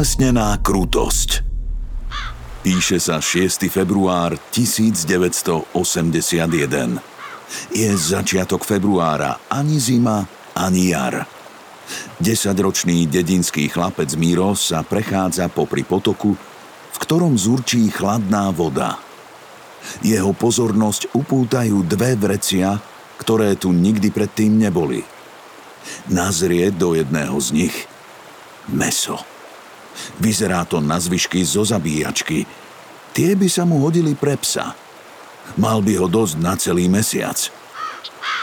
Stelesnená krutosť Píše sa 6. február 1981. Je začiatok februára, ani zima, ani jar. Desaťročný dedinský chlapec Míro sa prechádza popri potoku, v ktorom zurčí chladná voda. Jeho pozornosť upútajú dve vrecia, ktoré tu nikdy predtým neboli. Nazrie do jedného z nich meso. Vyzerá to na zvyšky zo zabíjačky. Tie by sa mu hodili pre psa. Mal by ho dosť na celý mesiac.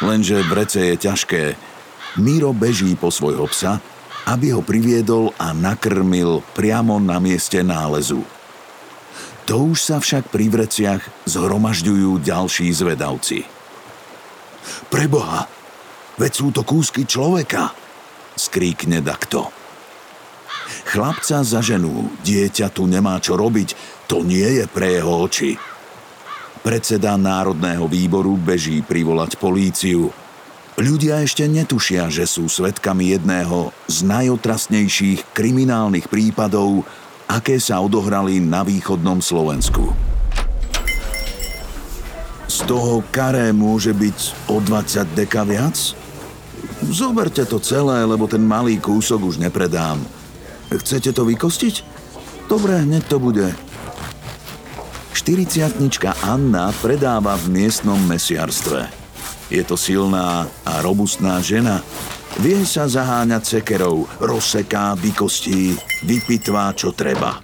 Lenže vrece je ťažké. Miro beží po svojho psa, aby ho priviedol a nakrmil priamo na mieste nálezu. To už sa však pri vreciach zhromažďujú ďalší zvedavci. Preboha, veď sú to kúsky človeka, skríkne dakto. Chlapca za ženu, dieťa tu nemá čo robiť, to nie je pre jeho oči. Predseda Národného výboru beží privolať políciu. Ľudia ešte netušia, že sú svetkami jedného z najotrasnejších kriminálnych prípadov, aké sa odohrali na východnom Slovensku. Z toho karé môže byť o 20 deka viac? Zoberte to celé, lebo ten malý kúsok už nepredám – Chcete to vykostiť? Dobre, hneď to bude. 40 Anna predáva v miestnom mesiarstve. Je to silná a robustná žena. Vie sa zaháňať sekerov, rozseká, vykostí, vypitvá, čo treba.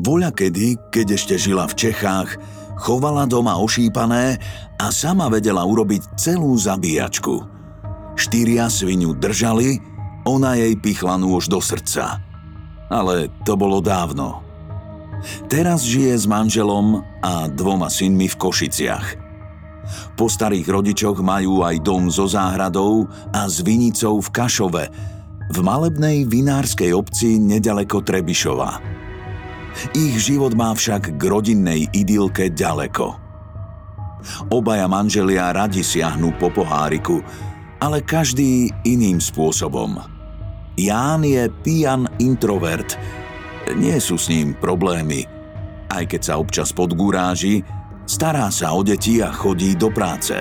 Voľa kedy, keď ešte žila v Čechách, chovala doma ošípané a sama vedela urobiť celú zabíjačku. Štyria svinu držali, ona jej pichla nôž do srdca ale to bolo dávno. Teraz žije s manželom a dvoma synmi v Košiciach. Po starých rodičoch majú aj dom so záhradou a s vinicou v Kašove, v malebnej vinárskej obci nedaleko Trebišova. Ich život má však k rodinnej idylke ďaleko. Obaja manželia radi siahnu po poháriku, ale každý iným spôsobom – Ján je pijan introvert. Nie sú s ním problémy. Aj keď sa občas podgúráži, stará sa o deti a chodí do práce.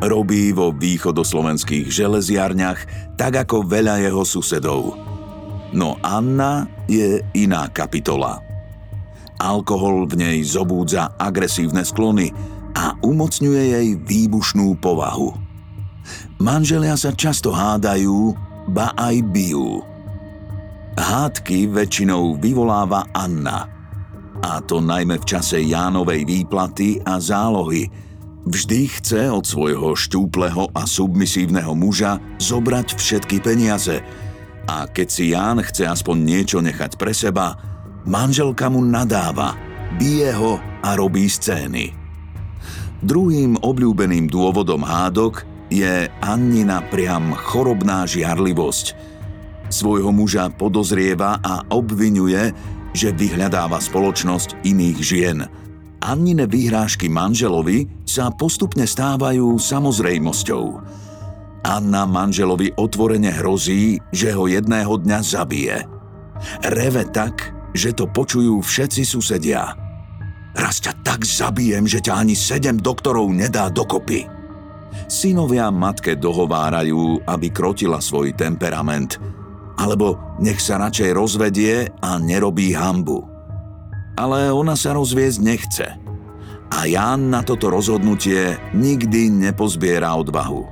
Robí vo východoslovenských železiarniach tak ako veľa jeho susedov. No Anna je iná kapitola. Alkohol v nej zobúdza agresívne sklony a umocňuje jej výbušnú povahu. Manželia sa často hádajú, ba aj bijú. Hádky väčšinou vyvoláva Anna. A to najmä v čase Jánovej výplaty a zálohy. Vždy chce od svojho štúpleho a submisívneho muža zobrať všetky peniaze. A keď si Ján chce aspoň niečo nechať pre seba, manželka mu nadáva, bije ho a robí scény. Druhým obľúbeným dôvodom hádok je Annina priam chorobná žiarlivosť. Svojho muža podozrieva a obvinuje, že vyhľadáva spoločnosť iných žien. Annine vyhrážky manželovi sa postupne stávajú samozrejmosťou. Anna manželovi otvorene hrozí, že ho jedného dňa zabije. Reve tak, že to počujú všetci susedia. Raz ťa tak zabijem, že ťa ani sedem doktorov nedá dokopy. Synovia matke dohovárajú, aby krotila svoj temperament, alebo nech sa radšej rozvedie a nerobí hambu. Ale ona sa rozviesť nechce. A Ján na toto rozhodnutie nikdy nepozbiera odvahu.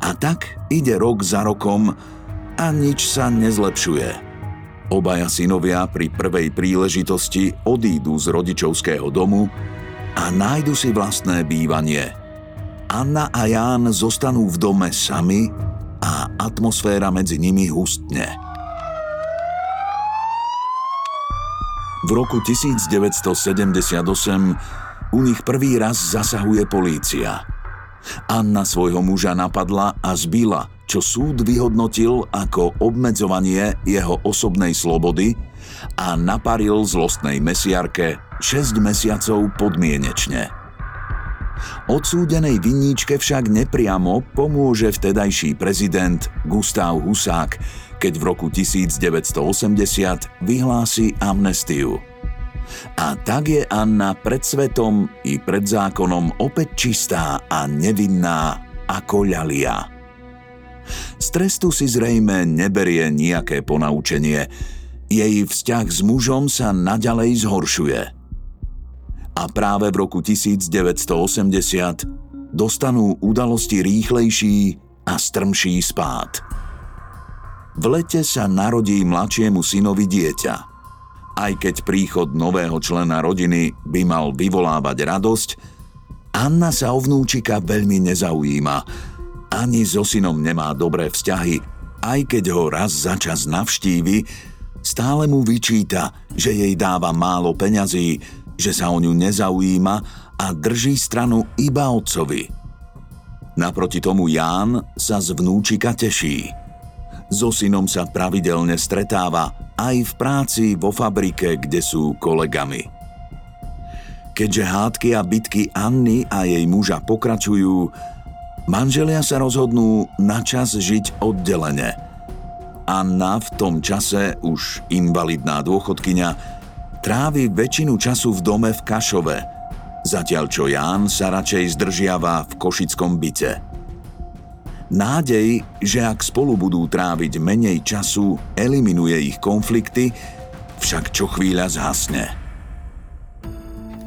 A tak ide rok za rokom a nič sa nezlepšuje. Obaja synovia pri prvej príležitosti odídu z rodičovského domu a nájdu si vlastné bývanie. Anna a Ján zostanú v dome sami a atmosféra medzi nimi hustne. V roku 1978 u nich prvý raz zasahuje polícia. Anna svojho muža napadla a zbila čo súd vyhodnotil ako obmedzovanie jeho osobnej slobody a naparil zlostnej mesiarke 6 mesiacov podmienečne. Odsúdenej vinníčke však nepriamo pomôže vtedajší prezident Gustav Husák, keď v roku 1980 vyhlási amnestiu. A tak je Anna pred svetom i pred zákonom opäť čistá a nevinná ako ľalia. Z trestu si zrejme neberie nejaké ponaučenie. Jej vzťah s mužom sa naďalej zhoršuje. A práve v roku 1980 dostanú udalosti rýchlejší a strmší spád. V lete sa narodí mladšiemu synovi dieťa. Aj keď príchod nového člena rodiny by mal vyvolávať radosť, Anna sa o vnúčika veľmi nezaujíma – ani so synom nemá dobré vzťahy, aj keď ho raz za čas navštívi, stále mu vyčíta, že jej dáva málo peňazí, že sa o ňu nezaujíma a drží stranu iba otcovi. Naproti tomu Ján sa z vnúčika teší. So synom sa pravidelne stretáva aj v práci vo fabrike, kde sú kolegami. Keďže hádky a bitky Anny a jej muža pokračujú, Manželia sa rozhodnú na čas žiť oddelene. Anna v tom čase, už invalidná dôchodkyňa, trávi väčšinu času v dome v Kašove, zatiaľ čo Ján sa radšej zdržiava v košickom byte. Nádej, že ak spolu budú tráviť menej času, eliminuje ich konflikty, však čo chvíľa zhasne.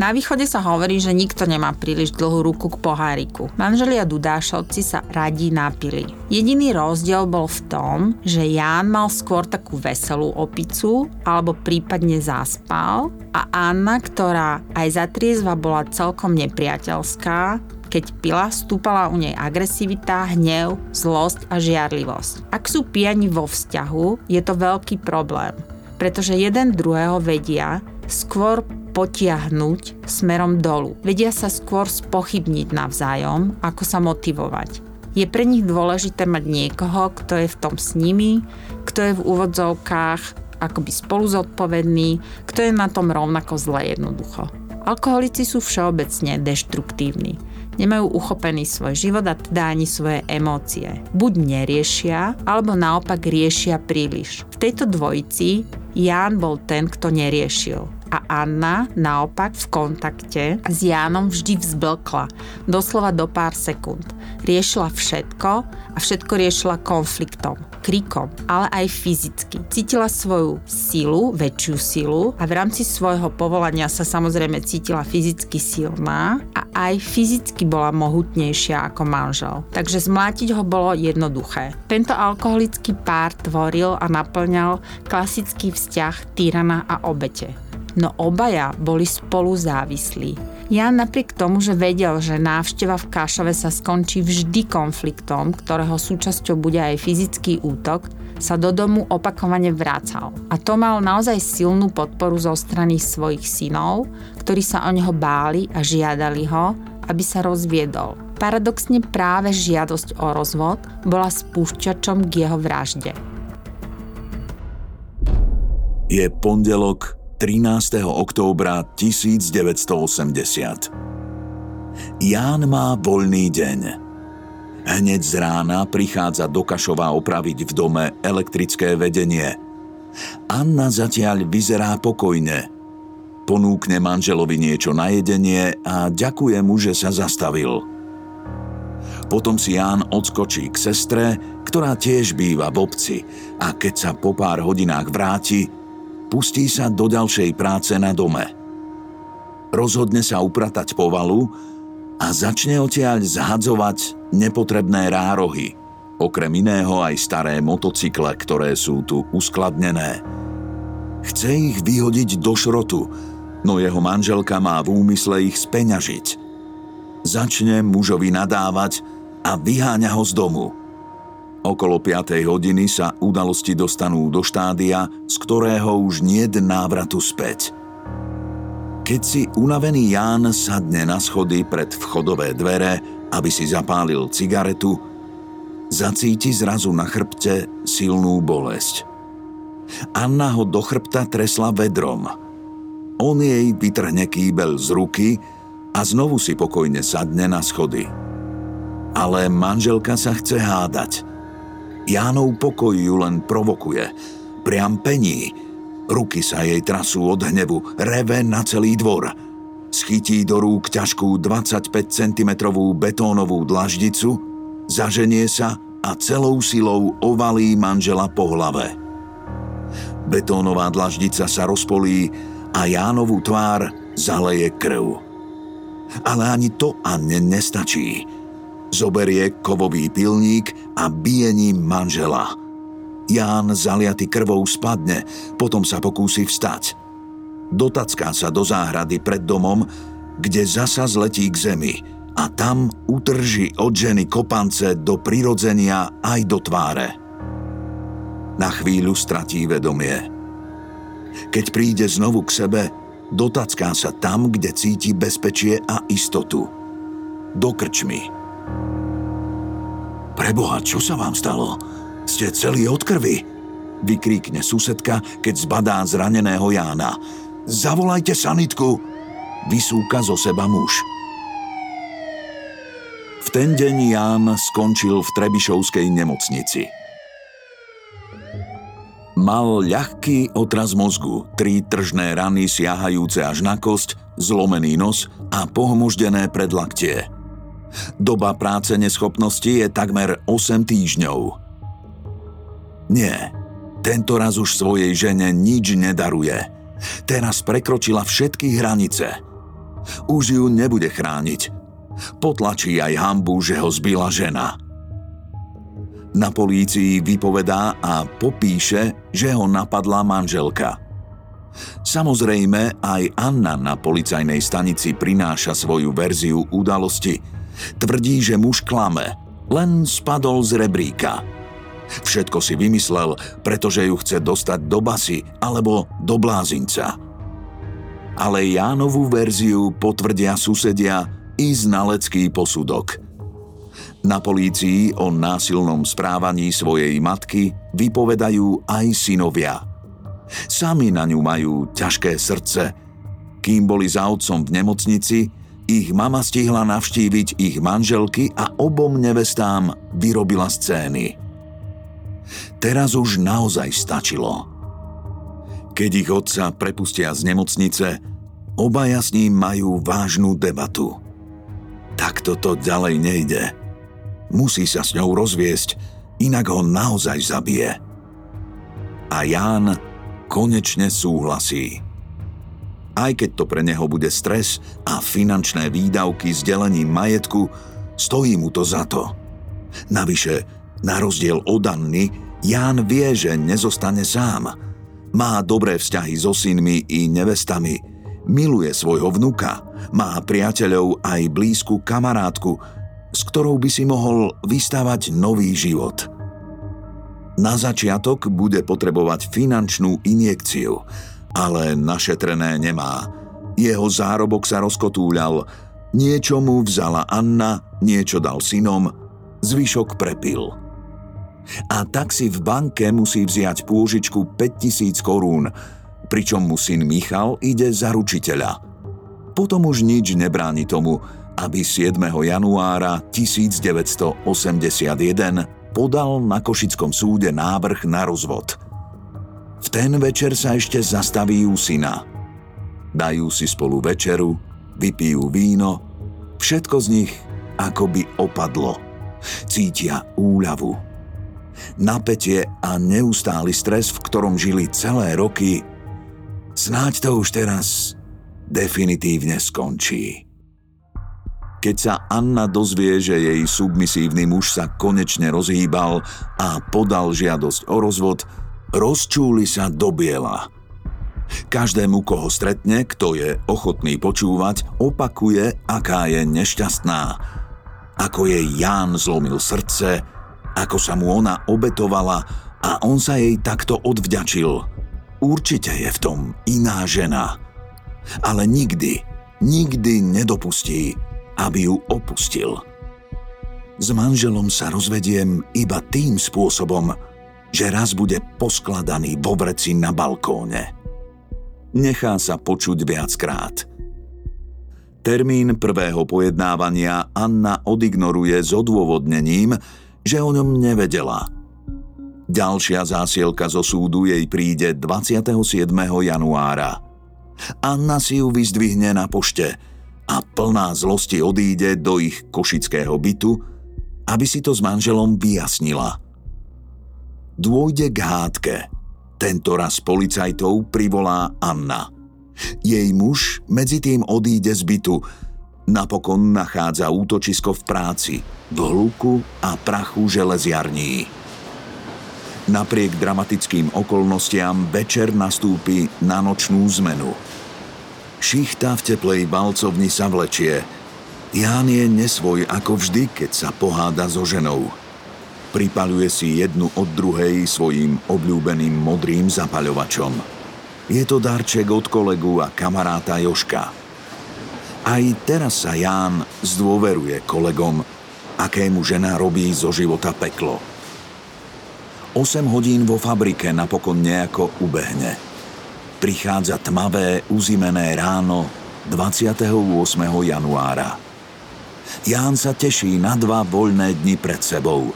Na východe sa hovorí, že nikto nemá príliš dlhú ruku k poháriku. Manželia Dudášovci sa radi napili. Jediný rozdiel bol v tom, že Ján mal skôr takú veselú opicu alebo prípadne zaspal a Anna, ktorá aj za triezva bola celkom nepriateľská, keď pila, stúpala u nej agresivita, hnev, zlosť a žiarlivosť. Ak sú pijani vo vzťahu, je to veľký problém, pretože jeden druhého vedia skôr potiahnuť smerom dolu. Vedia sa skôr spochybniť navzájom, ako sa motivovať. Je pre nich dôležité mať niekoho, kto je v tom s nimi, kto je v úvodzovkách akoby spolu zodpovedný, kto je na tom rovnako zle jednoducho. Alkoholici sú všeobecne deštruktívni. Nemajú uchopený svoj život a teda ani svoje emócie. Buď neriešia, alebo naopak riešia príliš. V tejto dvojici Ján bol ten, kto neriešil a Anna naopak v kontakte s Jánom vždy vzblkla, doslova do pár sekúnd. Riešila všetko a všetko riešila konfliktom, krikom, ale aj fyzicky. Cítila svoju silu, väčšiu silu a v rámci svojho povolania sa samozrejme cítila fyzicky silná a aj fyzicky bola mohutnejšia ako manžel. Takže zmlátiť ho bolo jednoduché. Tento alkoholický pár tvoril a naplňal klasický vzťah tyrana a obete no obaja boli spolu závislí. Ja napriek tomu, že vedel, že návšteva v Kášove sa skončí vždy konfliktom, ktorého súčasťou bude aj fyzický útok, sa do domu opakovane vrácal. A to mal naozaj silnú podporu zo strany svojich synov, ktorí sa o neho báli a žiadali ho, aby sa rozviedol. Paradoxne práve žiadosť o rozvod bola spúšťačom k jeho vražde. Je pondelok 13. októbra 1980. Ján má voľný deň. Hneď z rána prichádza do Kašova opraviť v dome elektrické vedenie. Anna zatiaľ vyzerá pokojne. Po ponúkne manželovi niečo na jedenie a ďakuje mu, že sa zastavil. Potom si Ján odskočí k sestre, ktorá tiež býva v obci a keď sa po pár hodinách vráti, pustí sa do ďalšej práce na dome. Rozhodne sa upratať povalu a začne odtiaľ zhadzovať nepotrebné rárohy, okrem iného aj staré motocykle, ktoré sú tu uskladnené. Chce ich vyhodiť do šrotu, no jeho manželka má v úmysle ich speňažiť. Začne mužovi nadávať a vyháňa ho z domu. Okolo 5. hodiny sa udalosti dostanú do štádia, z ktorého už nie návratu späť. Keď si unavený Ján sadne na schody pred vchodové dvere, aby si zapálil cigaretu, zacíti zrazu na chrbte silnú bolesť. Anna ho do chrbta tresla vedrom. On jej vytrhne kýbel z ruky a znovu si pokojne sadne na schody. Ale manželka sa chce hádať. Jánov pokoj ju len provokuje. Priam pení. Ruky sa jej trasú od hnevu, reve na celý dvor. Schytí do rúk ťažkú 25 cm betónovú dlaždicu, zaženie sa a celou silou ovalí manžela po hlave. Betónová dlaždica sa rozpolí a Jánovú tvár zaleje krv. Ale ani to Anne nestačí zoberie kovový pilník a bije ním manžela. Ján zaliaty krvou spadne, potom sa pokúsi vstať. Dotacká sa do záhrady pred domom, kde zasa zletí k zemi a tam utrží od ženy kopance do prirodzenia aj do tváre. Na chvíľu stratí vedomie. Keď príde znovu k sebe, dotacká sa tam, kde cíti bezpečie a istotu. Do krčmy Preboha, čo sa vám stalo? Ste celý od krvi? Vykríkne susedka, keď zbadá zraneného Jána. Zavolajte sanitku! Vysúka zo seba muž. V ten deň Ján skončil v Trebišovskej nemocnici. Mal ľahký otraz mozgu, tri tržné rany siahajúce až na kosť, zlomený nos a pohmoždené predlaktie. Doba práce neschopnosti je takmer 8 týždňov. Nie, tento raz už svojej žene nič nedaruje. Teraz prekročila všetky hranice. Už ju nebude chrániť. Potlačí aj hambu, že ho zbila žena. Na polícii vypovedá a popíše, že ho napadla manželka. Samozrejme, aj Anna na policajnej stanici prináša svoju verziu udalosti – Tvrdí, že muž klame, len spadol z rebríka. Všetko si vymyslel, pretože ju chce dostať do basy alebo do blázinca. Ale Jánovú verziu potvrdia susedia i znalecký posudok. Na polícii o násilnom správaní svojej matky vypovedajú aj synovia. Sami na ňu majú ťažké srdce. Kým boli za otcom v nemocnici, ich mama stihla navštíviť ich manželky a obom nevestám vyrobila scény. Teraz už naozaj stačilo. Keď ich otca prepustia z nemocnice, obaja s ním majú vážnu debatu. Takto to ďalej nejde. Musí sa s ňou rozviesť, inak ho naozaj zabije. A Ján konečne súhlasí aj keď to pre neho bude stres a finančné výdavky s delením majetku, stojí mu to za to. Navyše, na rozdiel od Anny, Ján vie, že nezostane sám. Má dobré vzťahy so synmi i nevestami, miluje svojho vnuka, má priateľov aj blízku kamarátku, s ktorou by si mohol vystavať nový život. Na začiatok bude potrebovať finančnú injekciu – ale našetrené nemá. Jeho zárobok sa rozkotúľal, niečo mu vzala Anna, niečo dal synom, zvyšok prepil. A tak si v banke musí vziať pôžičku 5000 korún, pričom mu syn Michal ide za ručiteľa. Potom už nič nebráni tomu, aby 7. januára 1981 podal na Košickom súde návrh na rozvod – v ten večer sa ešte zastaví u syna. Dajú si spolu večeru, vypijú víno, všetko z nich akoby opadlo. Cítia úľavu. Napätie a neustály stres, v ktorom žili celé roky, snáď to už teraz definitívne skončí. Keď sa Anna dozvie, že jej submisívny muž sa konečne rozhýbal a podal žiadosť o rozvod, rozčúli sa do biela. Každému, koho stretne, kto je ochotný počúvať, opakuje, aká je nešťastná. Ako jej Ján zlomil srdce, ako sa mu ona obetovala a on sa jej takto odvďačil. Určite je v tom iná žena. Ale nikdy, nikdy nedopustí, aby ju opustil. S manželom sa rozvediem iba tým spôsobom, že raz bude poskladaný vo vreci na balkóne. Nechá sa počuť viackrát. Termín prvého pojednávania Anna odignoruje s odôvodnením, že o ňom nevedela. Ďalšia zásielka zo súdu jej príde 27. januára. Anna si ju vyzdvihne na pošte – a plná zlosti odíde do ich košického bytu, aby si to s manželom vyjasnila. Dôjde k hádke. Tento raz policajtov privolá Anna. Jej muž medzi tým odíde z bytu. Napokon nachádza útočisko v práci, v hluku a prachu železiarní. Napriek dramatickým okolnostiam večer nastúpi na nočnú zmenu – Šichta v teplej balcovni sa vlečie. Ján je nesvoj ako vždy, keď sa poháda so ženou. Pripaľuje si jednu od druhej svojim obľúbeným modrým zapaľovačom. Je to darček od kolegu a kamaráta Joška. Aj teraz sa Ján zdôveruje kolegom, akému žena robí zo života peklo. 8 hodín vo fabrike napokon nejako ubehne prichádza tmavé, uzimené ráno 28. januára. Ján sa teší na dva voľné dni pred sebou.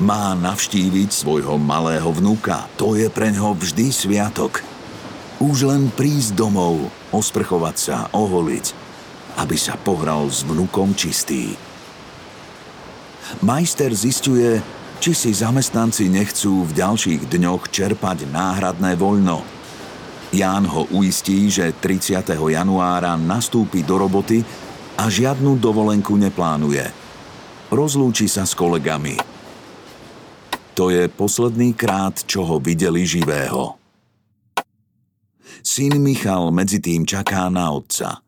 Má navštíviť svojho malého vnúka, to je pre ňo vždy sviatok. Už len prísť domov, osprchovať sa, oholiť, aby sa pohral s vnukom čistý. Majster zistuje, či si zamestnanci nechcú v ďalších dňoch čerpať náhradné voľno – Ján ho uistí, že 30. januára nastúpi do roboty a žiadnu dovolenku neplánuje. Rozlúči sa s kolegami. To je posledný krát, čo ho videli živého. Syn Michal medzi tým čaká na otca.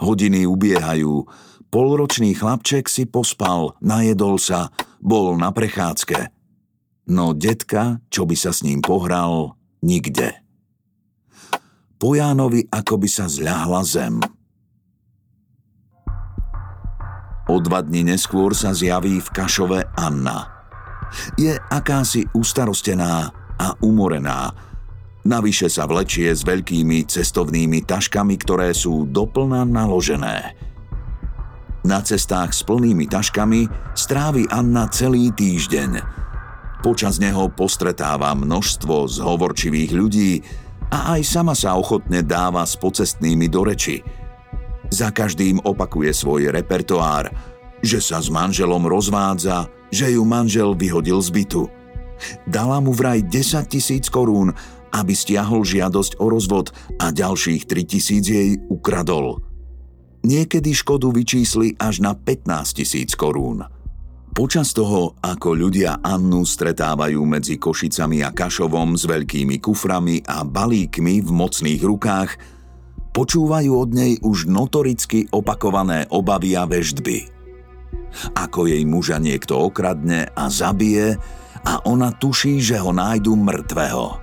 Hodiny ubiehajú, polročný chlapček si pospal, najedol sa, bol na prechádzke. No detka, čo by sa s ním pohral, nikde. Po Jánovi ako by sa zľahla zem. O dva dni neskôr sa zjaví v Kašove Anna. Je akási ustarostená a umorená. Navyše sa vlečie s veľkými cestovnými taškami, ktoré sú doplna naložené. Na cestách s plnými taškami strávi Anna celý týždeň. Počas neho postretáva množstvo zhovorčivých ľudí, a aj sama sa ochotne dáva s pocestnými do reči. Za každým opakuje svoj repertoár, že sa s manželom rozvádza, že ju manžel vyhodil z bytu. Dala mu vraj 10 tisíc korún, aby stiahol žiadosť o rozvod a ďalších 3 tisíc jej ukradol. Niekedy škodu vyčísli až na 15 tisíc korún. Počas toho, ako ľudia Annu stretávajú medzi Košicami a Kašovom s veľkými kuframi a balíkmi v mocných rukách, počúvajú od nej už notoricky opakované obavy a veždby. Ako jej muža niekto okradne a zabije a ona tuší, že ho nájdu mŕtvého.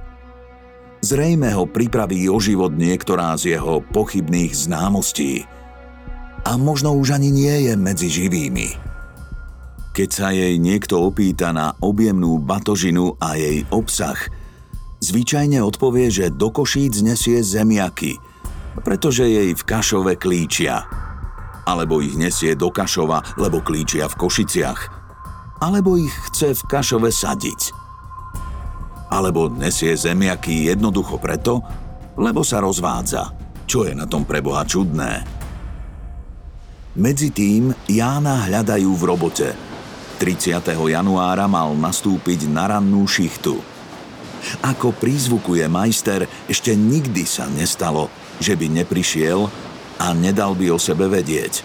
Zrejme ho pripraví o život niektorá z jeho pochybných známostí. A možno už ani nie je medzi živými. Keď sa jej niekto opýta na objemnú batožinu a jej obsah, zvyčajne odpovie, že do košíc nesie zemiaky, pretože jej v Kašove klíčia. Alebo ich nesie do Kašova, lebo klíčia v Košiciach. Alebo ich chce v Kašove sadiť. Alebo nesie zemiaky jednoducho preto, lebo sa rozvádza. Čo je na tom preboha čudné? Medzi tým Jána hľadajú v robote. 30. januára mal nastúpiť na rannú šichtu. Ako prízvukuje majster, ešte nikdy sa nestalo, že by neprišiel a nedal by o sebe vedieť.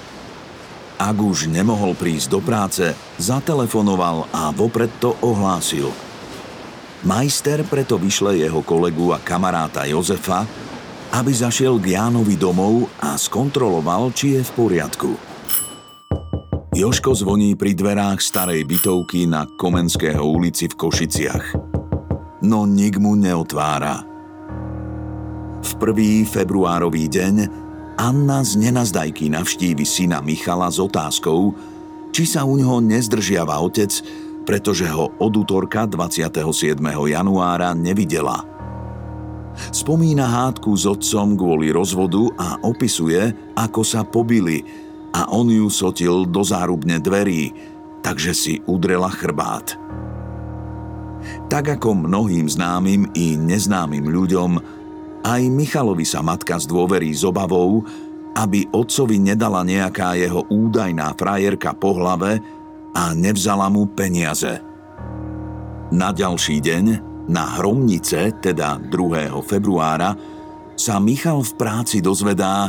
Ak už nemohol prísť do práce, zatelefonoval a vopred to ohlásil. Majster preto vyšle jeho kolegu a kamaráta Jozefa, aby zašiel k Jánovi domov a skontroloval, či je v poriadku. Joško zvoní pri dverách starej bytovky na Komenského ulici v Košiciach. No nik mu neotvára. V prvý februárový deň Anna z nenazdajky navštívi syna Michala s otázkou, či sa u ňoho nezdržiava otec, pretože ho od útorka 27. januára nevidela – Spomína hádku s otcom kvôli rozvodu a opisuje, ako sa pobili a on ju sotil do zárubne dverí, takže si udrela chrbát. Tak ako mnohým známym i neznámym ľuďom, aj Michalovi sa matka z dôverí s obavou, aby otcovi nedala nejaká jeho údajná frajerka po hlave a nevzala mu peniaze. Na ďalší deň na Hromnice, teda 2. februára, sa Michal v práci dozvedá,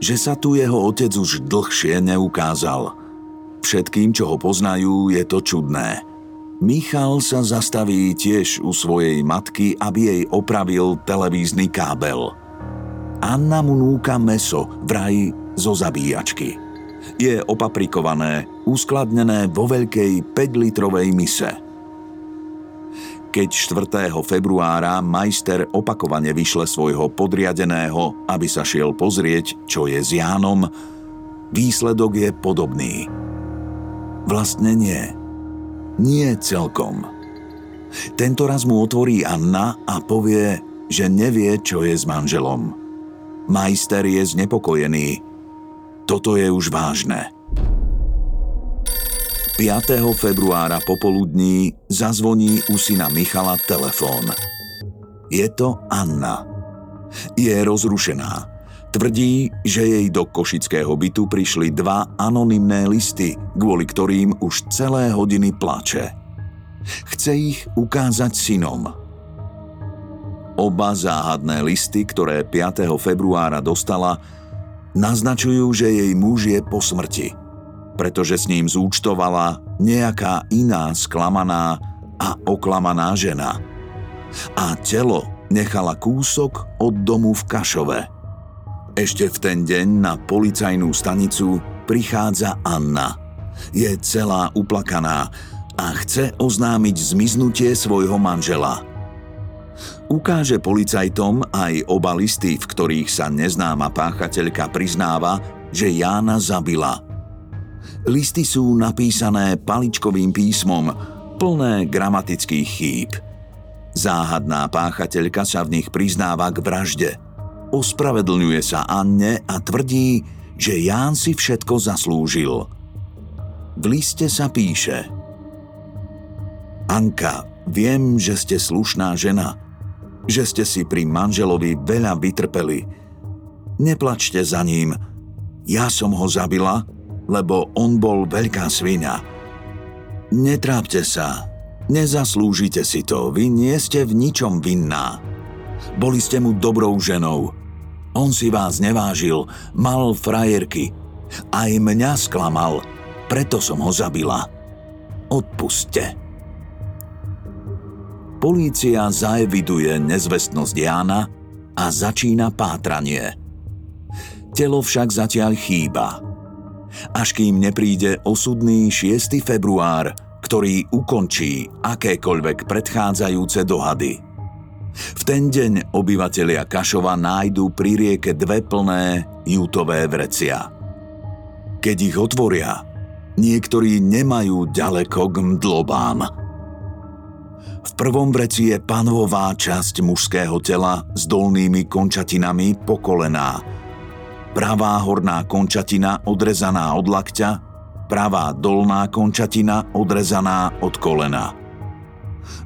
že sa tu jeho otec už dlhšie neukázal. Všetkým, čo ho poznajú, je to čudné. Michal sa zastaví tiež u svojej matky, aby jej opravil televízny kábel. Anna mu núka meso, vraj zo zabíjačky. Je opaprikované, uskladnené vo veľkej 5-litrovej mise – keď 4. februára majster opakovane vyšle svojho podriadeného, aby sa šiel pozrieť, čo je s Jánom, výsledok je podobný. Vlastne nie. Nie celkom. Tento raz mu otvorí Anna a povie, že nevie, čo je s manželom. Majster je znepokojený. Toto je už vážne. 5. februára popoludní zazvoní u syna Michala telefón. Je to Anna. Je rozrušená. Tvrdí, že jej do košického bytu prišli dva anonymné listy, kvôli ktorým už celé hodiny plače. Chce ich ukázať synom. Oba záhadné listy, ktoré 5. februára dostala, naznačujú, že jej muž je po smrti – pretože s ním zúčtovala nejaká iná sklamaná a oklamaná žena. A telo nechala kúsok od domu v Kašove. Ešte v ten deň na policajnú stanicu prichádza Anna. Je celá uplakaná a chce oznámiť zmiznutie svojho manžela. Ukáže policajtom aj oba listy, v ktorých sa neznáma páchateľka priznáva, že Jána zabila – Listy sú napísané paličkovým písmom, plné gramatických chýb. Záhadná páchateľka sa v nich priznáva k vražde. Ospravedlňuje sa Anne a tvrdí, že Ján si všetko zaslúžil. V liste sa píše Anka, viem, že ste slušná žena, že ste si pri manželovi veľa vytrpeli. Neplačte za ním. Ja som ho zabila lebo on bol veľká svina. Netrápte sa, nezaslúžite si to, vy nie ste v ničom vinná. Boli ste mu dobrou ženou. On si vás nevážil, mal frajerky. Aj mňa sklamal, preto som ho zabila. Odpuste. Polícia zaeviduje nezvestnosť Jána a začína pátranie. Telo však zatiaľ chýba – až kým nepríde osudný 6. február, ktorý ukončí akékoľvek predchádzajúce dohady. V ten deň obyvatelia Kašova nájdu pri rieke dve plné jutové vrecia. Keď ich otvoria, niektorí nemajú ďaleko k mdlobám. V prvom vreci je panová časť mužského tela s dolnými končatinami pokolená – pravá horná končatina odrezaná od lakťa, pravá dolná končatina odrezaná od kolena.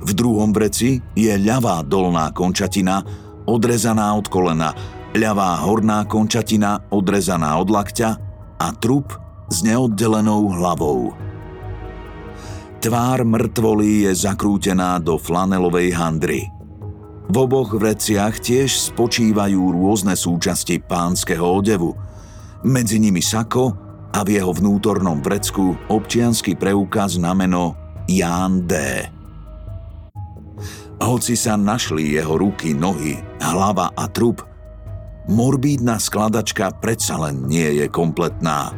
V druhom breci je ľavá dolná končatina odrezaná od kolena ľavá horná končatina odrezaná od lakťa a trup s neoddelenou hlavou. Tvár mŕtvoly je zakrútená do flanelovej handry. V oboch vreciach tiež spočívajú rôzne súčasti pánskeho odevu. Medzi nimi sako a v jeho vnútornom vrecku občiansky preukaz na meno Ján D. Hoci sa našli jeho ruky, nohy, hlava a trup, morbídna skladačka predsa len nie je kompletná.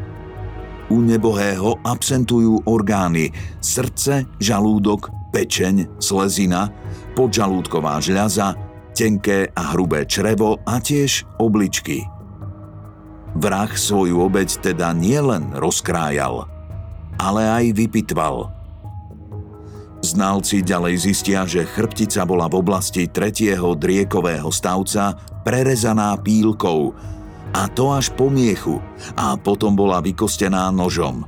U nebohého absentujú orgány srdce, žalúdok, pečeň, slezina, podžalúdková žľaza, tenké a hrubé črevo a tiež obličky. Vrah svoju obeď teda nielen rozkrájal, ale aj vypitval. Znalci ďalej zistia, že chrbtica bola v oblasti tretieho driekového stavca prerezaná pílkou, a to až po miechu a potom bola vykostená nožom.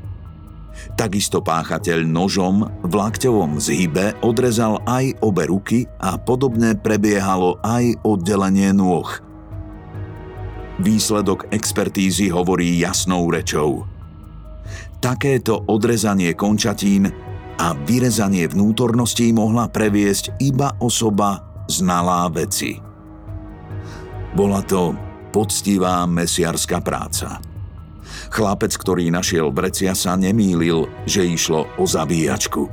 Takisto páchateľ nožom v lakťovom zhybe odrezal aj obe ruky a podobne prebiehalo aj oddelenie nôh. Výsledok expertízy hovorí jasnou rečou. Takéto odrezanie končatín a vyrezanie vnútorností mohla previesť iba osoba znalá veci. Bola to poctivá mesiarská práca. Chlapec, ktorý našiel vrecia, sa nemýlil, že išlo o zabíjačku.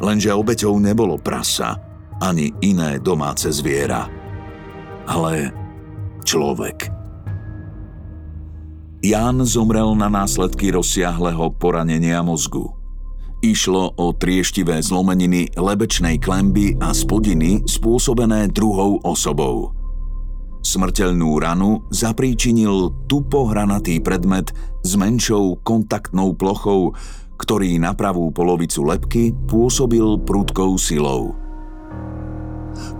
Lenže obeťou nebolo prasa, ani iné domáce zviera, ale človek. Ján zomrel na následky rozsiahleho poranenia mozgu. Išlo o trieštivé zlomeniny lebečnej klemby a spodiny spôsobené druhou osobou – Smrteľnú ranu zapríčinil tupo hranatý predmet s menšou kontaktnou plochou, ktorý na pravú polovicu lepky pôsobil prudkou silou.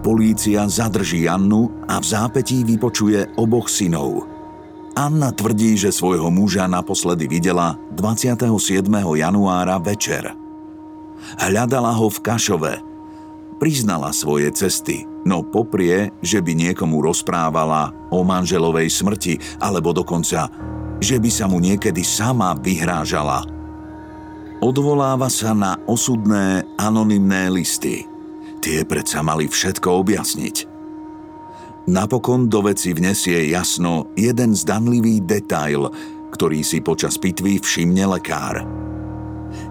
Polícia zadrží Annu a v zápetí vypočuje oboch synov. Anna tvrdí, že svojho muža naposledy videla 27. januára večer. Hľadala ho v Kašove. Priznala svoje cesty – no poprie, že by niekomu rozprávala o manželovej smrti, alebo dokonca, že by sa mu niekedy sama vyhrážala. Odvoláva sa na osudné anonymné listy. Tie predsa mali všetko objasniť. Napokon do veci vnesie jasno jeden zdanlivý detail, ktorý si počas pitvy všimne lekár.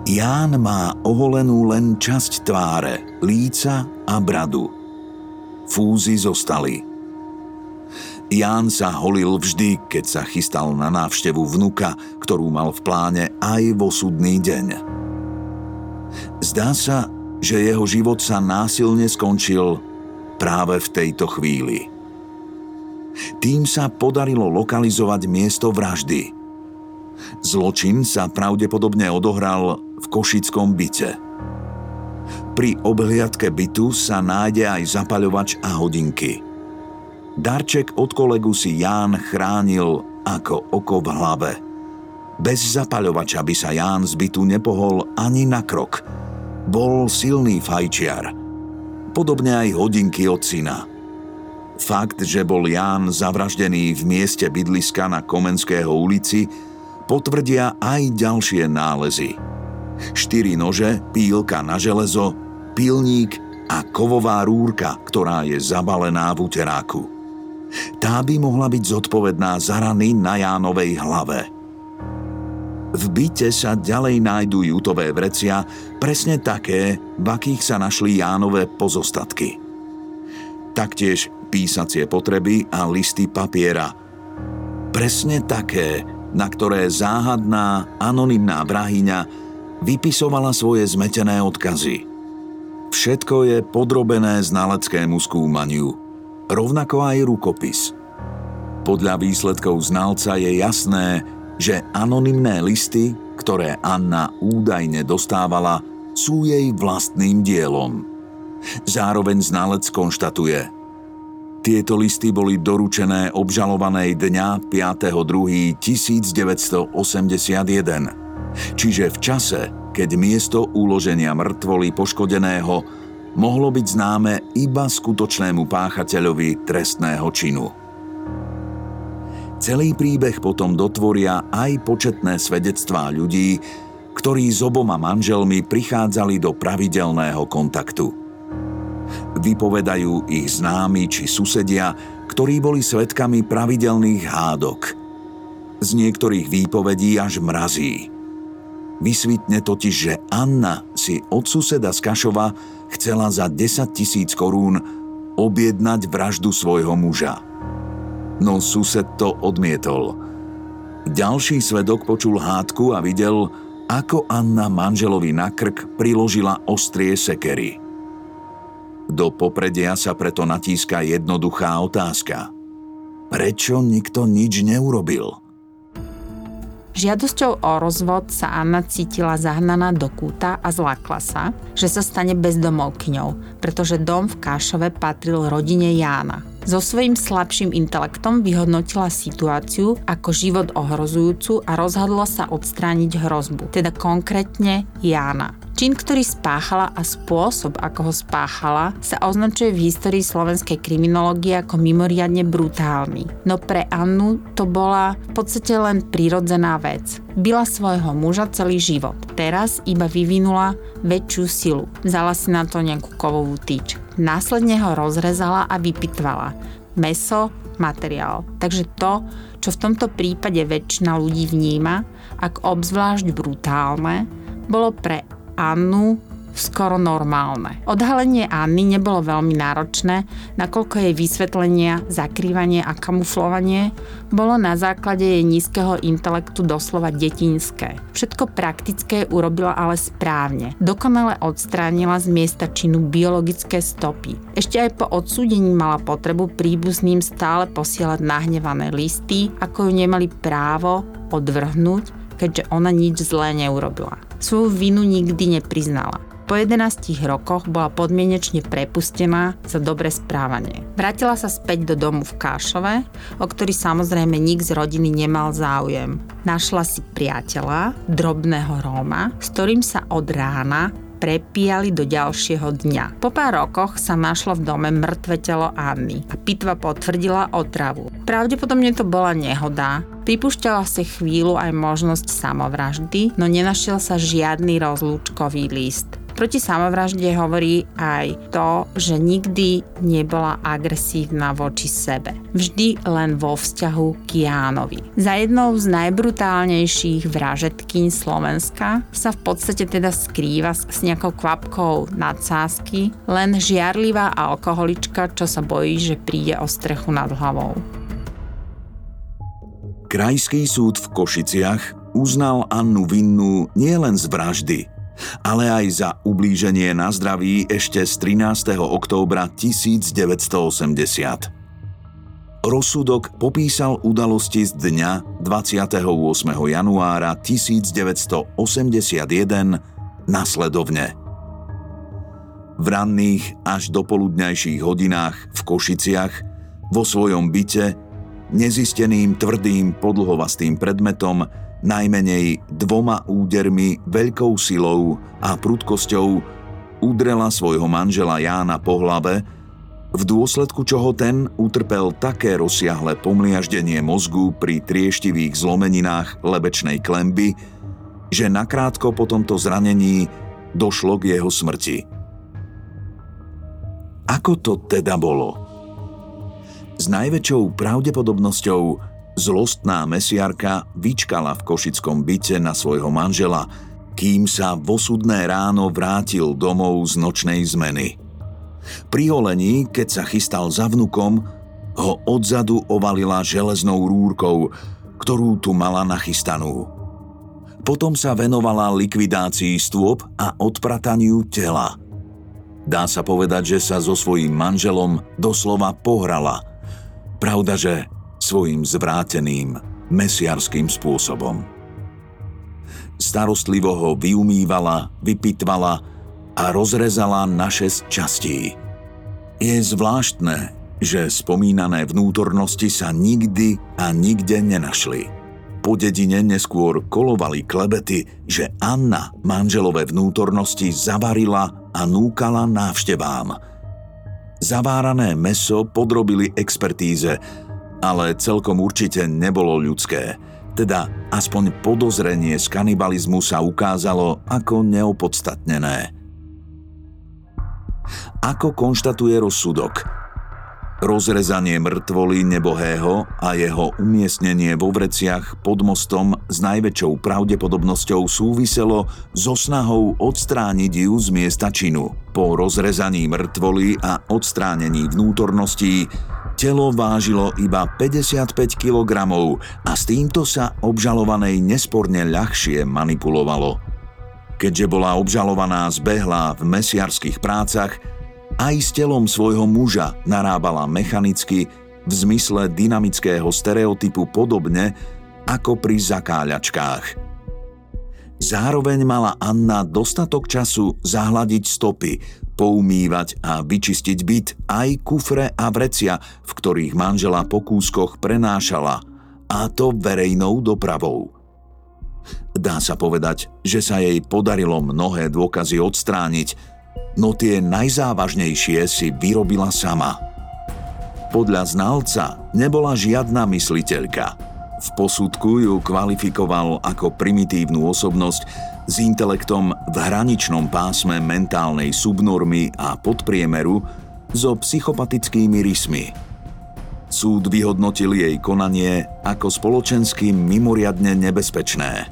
Ján má oholenú len časť tváre, líca a bradu – fúzy zostali. Ján sa holil vždy, keď sa chystal na návštevu vnuka, ktorú mal v pláne aj vo súdny deň. Zdá sa, že jeho život sa násilne skončil práve v tejto chvíli. Tým sa podarilo lokalizovať miesto vraždy. Zločin sa pravdepodobne odohral v Košickom byte – pri obhliadke bytu sa nájde aj zapaľovač a hodinky. Darček od kolegu si Ján chránil ako oko v hlave. Bez zapaľovača by sa Ján z bytu nepohol ani na krok. Bol silný fajčiar. Podobne aj hodinky od syna. Fakt, že bol Ján zavraždený v mieste bydliska na Komenského ulici, potvrdia aj ďalšie nálezy. Štyri nože, pílka na železo, pilník a kovová rúrka, ktorá je zabalená v uteráku. Tá by mohla byť zodpovedná za rany na Jánovej hlave. V byte sa ďalej nájdú jutové vrecia, presne také, v akých sa našli Jánové pozostatky. Taktiež písacie potreby a listy papiera. Presne také, na ktoré záhadná, anonymná vrahyňa vypisovala svoje zmetené odkazy – Všetko je podrobené znaleckému skúmaniu, rovnako aj rukopis. Podľa výsledkov znalca je jasné, že anonymné listy, ktoré Anna údajne dostávala, sú jej vlastným dielom. Zároveň znalec konštatuje, tieto listy boli doručené obžalovanej dňa 5.2.1981, čiže v čase, keď miesto uloženia mŕtvoly poškodeného mohlo byť známe iba skutočnému páchateľovi trestného činu. Celý príbeh potom dotvoria aj početné svedectvá ľudí, ktorí s oboma manželmi prichádzali do pravidelného kontaktu. Vypovedajú ich známi či susedia, ktorí boli svetkami pravidelných hádok. Z niektorých výpovedí až mrazí. Vysvitne totiž, že Anna si od suseda z Kašova chcela za 10 tisíc korún objednať vraždu svojho muža no sused to odmietol. Ďalší svedok počul hádku a videl, ako Anna manželovi na krk priložila ostrie sekery. Do popredia sa preto natíska jednoduchá otázka. Prečo nikto nič neurobil? Žiadosťou o rozvod sa Anna cítila zahnaná do kúta a zlakla sa, že sa stane bezdomovkyňou, pretože dom v Kášove patril rodine Jána. So svojím slabším intelektom vyhodnotila situáciu ako život ohrozujúcu a rozhodla sa odstrániť hrozbu, teda konkrétne Jána. Čin, ktorý spáchala a spôsob, ako ho spáchala, sa označuje v histórii slovenskej kriminológie ako mimoriadne brutálny. No pre Annu to bola v podstate len prirodzená vec. Byla svojho muža celý život. Teraz iba vyvinula väčšiu silu. Vzala si na to nejakú kovovú tyč. Následne ho rozrezala a vypitvala. Meso, materiál. Takže to, čo v tomto prípade väčšina ľudí vníma ako obzvlášť brutálne, bolo pre Annu skoro normálne. Odhalenie Anny nebolo veľmi náročné, nakoľko jej vysvetlenia, zakrývanie a kamuflovanie bolo na základe jej nízkeho intelektu doslova detinské. Všetko praktické urobila ale správne. Dokonale odstránila z miesta činu biologické stopy. Ešte aj po odsúdení mala potrebu príbuzným stále posielať nahnevané listy, ako ju nemali právo odvrhnúť, keďže ona nič zlé neurobila svoju vinu nikdy nepriznala. Po 11 rokoch bola podmienečne prepustená za dobré správanie. Vrátila sa späť do domu v Kášove, o ktorý samozrejme nik z rodiny nemal záujem. Našla si priateľa, drobného Róma, s ktorým sa od rána prepíjali do ďalšieho dňa. Po pár rokoch sa našlo v dome mŕtve telo Anny a pitva potvrdila otravu. Pravdepodobne to bola nehoda. Pripúšťala si chvíľu aj možnosť samovraždy, no nenašiel sa žiadny rozlúčkový list. Proti samovražde hovorí aj to, že nikdy nebola agresívna voči sebe. Vždy len vo vzťahu k Jánovi. Za jednou z najbrutálnejších vražetkyň Slovenska sa v podstate teda skrýva s nejakou kvapkou nadsázky len žiarlivá alkoholička, čo sa bojí, že príde o strechu nad hlavou. Krajský súd v Košiciach uznal Annu vinnú nielen z vraždy, ale aj za ublíženie na zdraví ešte z 13. októbra 1980. Rozsudok popísal udalosti z dňa 28. januára 1981 nasledovne. V ranných až dopoludňajších hodinách v Košiciach vo svojom byte nezisteným tvrdým podlhovastým predmetom najmenej dvoma údermi, veľkou silou a prudkosťou udrela svojho manžela Jána po hlave, v dôsledku čoho ten utrpel také rozsiahle pomliaždenie mozgu pri trieštivých zlomeninách lebečnej klemby, že nakrátko po tomto zranení došlo k jeho smrti. Ako to teda bolo? S najväčšou pravdepodobnosťou Zlostná mesiarka vyčkala v košickom byte na svojho manžela, kým sa v osudné ráno vrátil domov z nočnej zmeny. Pri holení, keď sa chystal za vnukom, ho odzadu ovalila železnou rúrkou, ktorú tu mala nachystanú. Potom sa venovala likvidácii stôp a odprataniu tela. Dá sa povedať, že sa so svojím manželom doslova pohrala. Pravda, že svojim zvráteným, mesiarským spôsobom. Starostlivo ho vyumývala, vypitvala a rozrezala na šesť častí. Je zvláštne, že spomínané vnútornosti sa nikdy a nikde nenašli. Po dedine neskôr kolovali klebety, že Anna manželové vnútornosti zavarila a núkala návštevám. Zavárané meso podrobili expertíze ale celkom určite nebolo ľudské. Teda aspoň podozrenie z kanibalizmu sa ukázalo ako neopodstatnené. Ako konštatuje rozsudok, Rozrezanie mŕtvoly nebohého a jeho umiestnenie vo vreciach pod mostom s najväčšou pravdepodobnosťou súviselo so snahou odstrániť ju z miesta činu. Po rozrezaní mŕtvoly a odstránení vnútorností telo vážilo iba 55 kg a s týmto sa obžalovanej nesporne ľahšie manipulovalo. Keďže bola obžalovaná zbehla v mesiarských prácach, aj s telom svojho muža narábala mechanicky v zmysle dynamického stereotypu podobne ako pri zakáľačkách. Zároveň mala Anna dostatok času zahladiť stopy, poumývať a vyčistiť byt aj kufre a vrecia, v ktorých manžela po kúskoch prenášala, a to verejnou dopravou. Dá sa povedať, že sa jej podarilo mnohé dôkazy odstrániť, no tie najzávažnejšie si vyrobila sama. Podľa znalca nebola žiadna mysliteľka. V posudku ju kvalifikoval ako primitívnu osobnosť s intelektom v hraničnom pásme mentálnej subnormy a podpriemeru so psychopatickými rysmi. Súd vyhodnotil jej konanie ako spoločensky mimoriadne nebezpečné.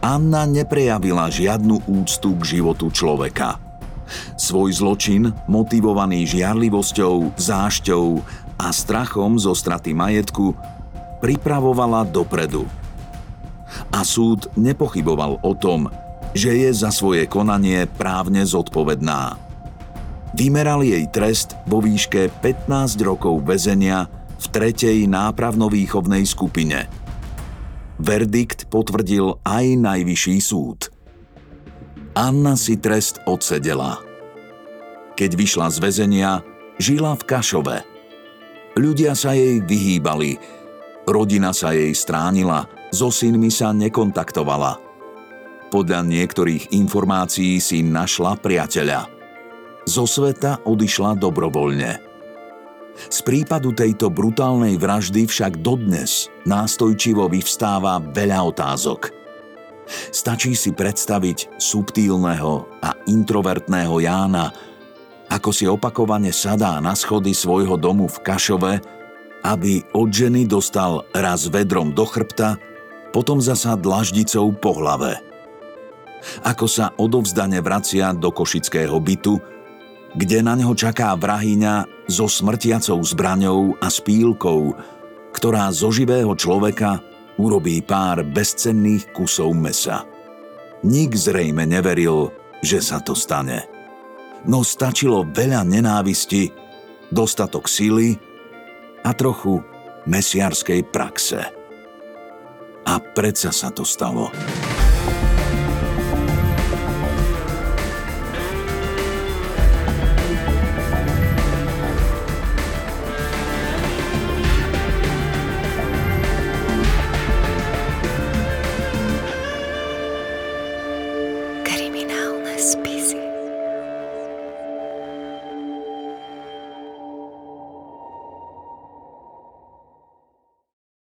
Anna neprejavila žiadnu úctu k životu človeka – Svoj zločin, motivovaný žiarlivosťou, zášťou a strachom zo straty majetku, pripravovala dopredu. A súd nepochyboval o tom, že je za svoje konanie právne zodpovedná. Vymeral jej trest vo výške 15 rokov väzenia v tretej nápravno-výchovnej skupine. Verdikt potvrdil aj najvyšší súd – Anna si trest odsedela. Keď vyšla z väzenia, žila v Kašove. Ľudia sa jej vyhýbali, rodina sa jej stránila, so synmi sa nekontaktovala. Podľa niektorých informácií si našla priateľa. Zo sveta odišla dobrovoľne. Z prípadu tejto brutálnej vraždy však dodnes nástojčivo vyvstáva veľa otázok – Stačí si predstaviť subtílneho a introvertného Jána, ako si opakovane sadá na schody svojho domu v Kašove, aby od ženy dostal raz vedrom do chrbta, potom zasa dlaždicou po hlave. Ako sa odovzdane vracia do košického bytu, kde na neho čaká vrahyňa so smrtiacou zbraňou a spílkou, ktorá zo živého človeka urobí pár bezcenných kusov mesa. Nik zrejme neveril, že sa to stane. No stačilo veľa nenávisti, dostatok síly a trochu mesiarskej praxe. A predsa sa to stalo.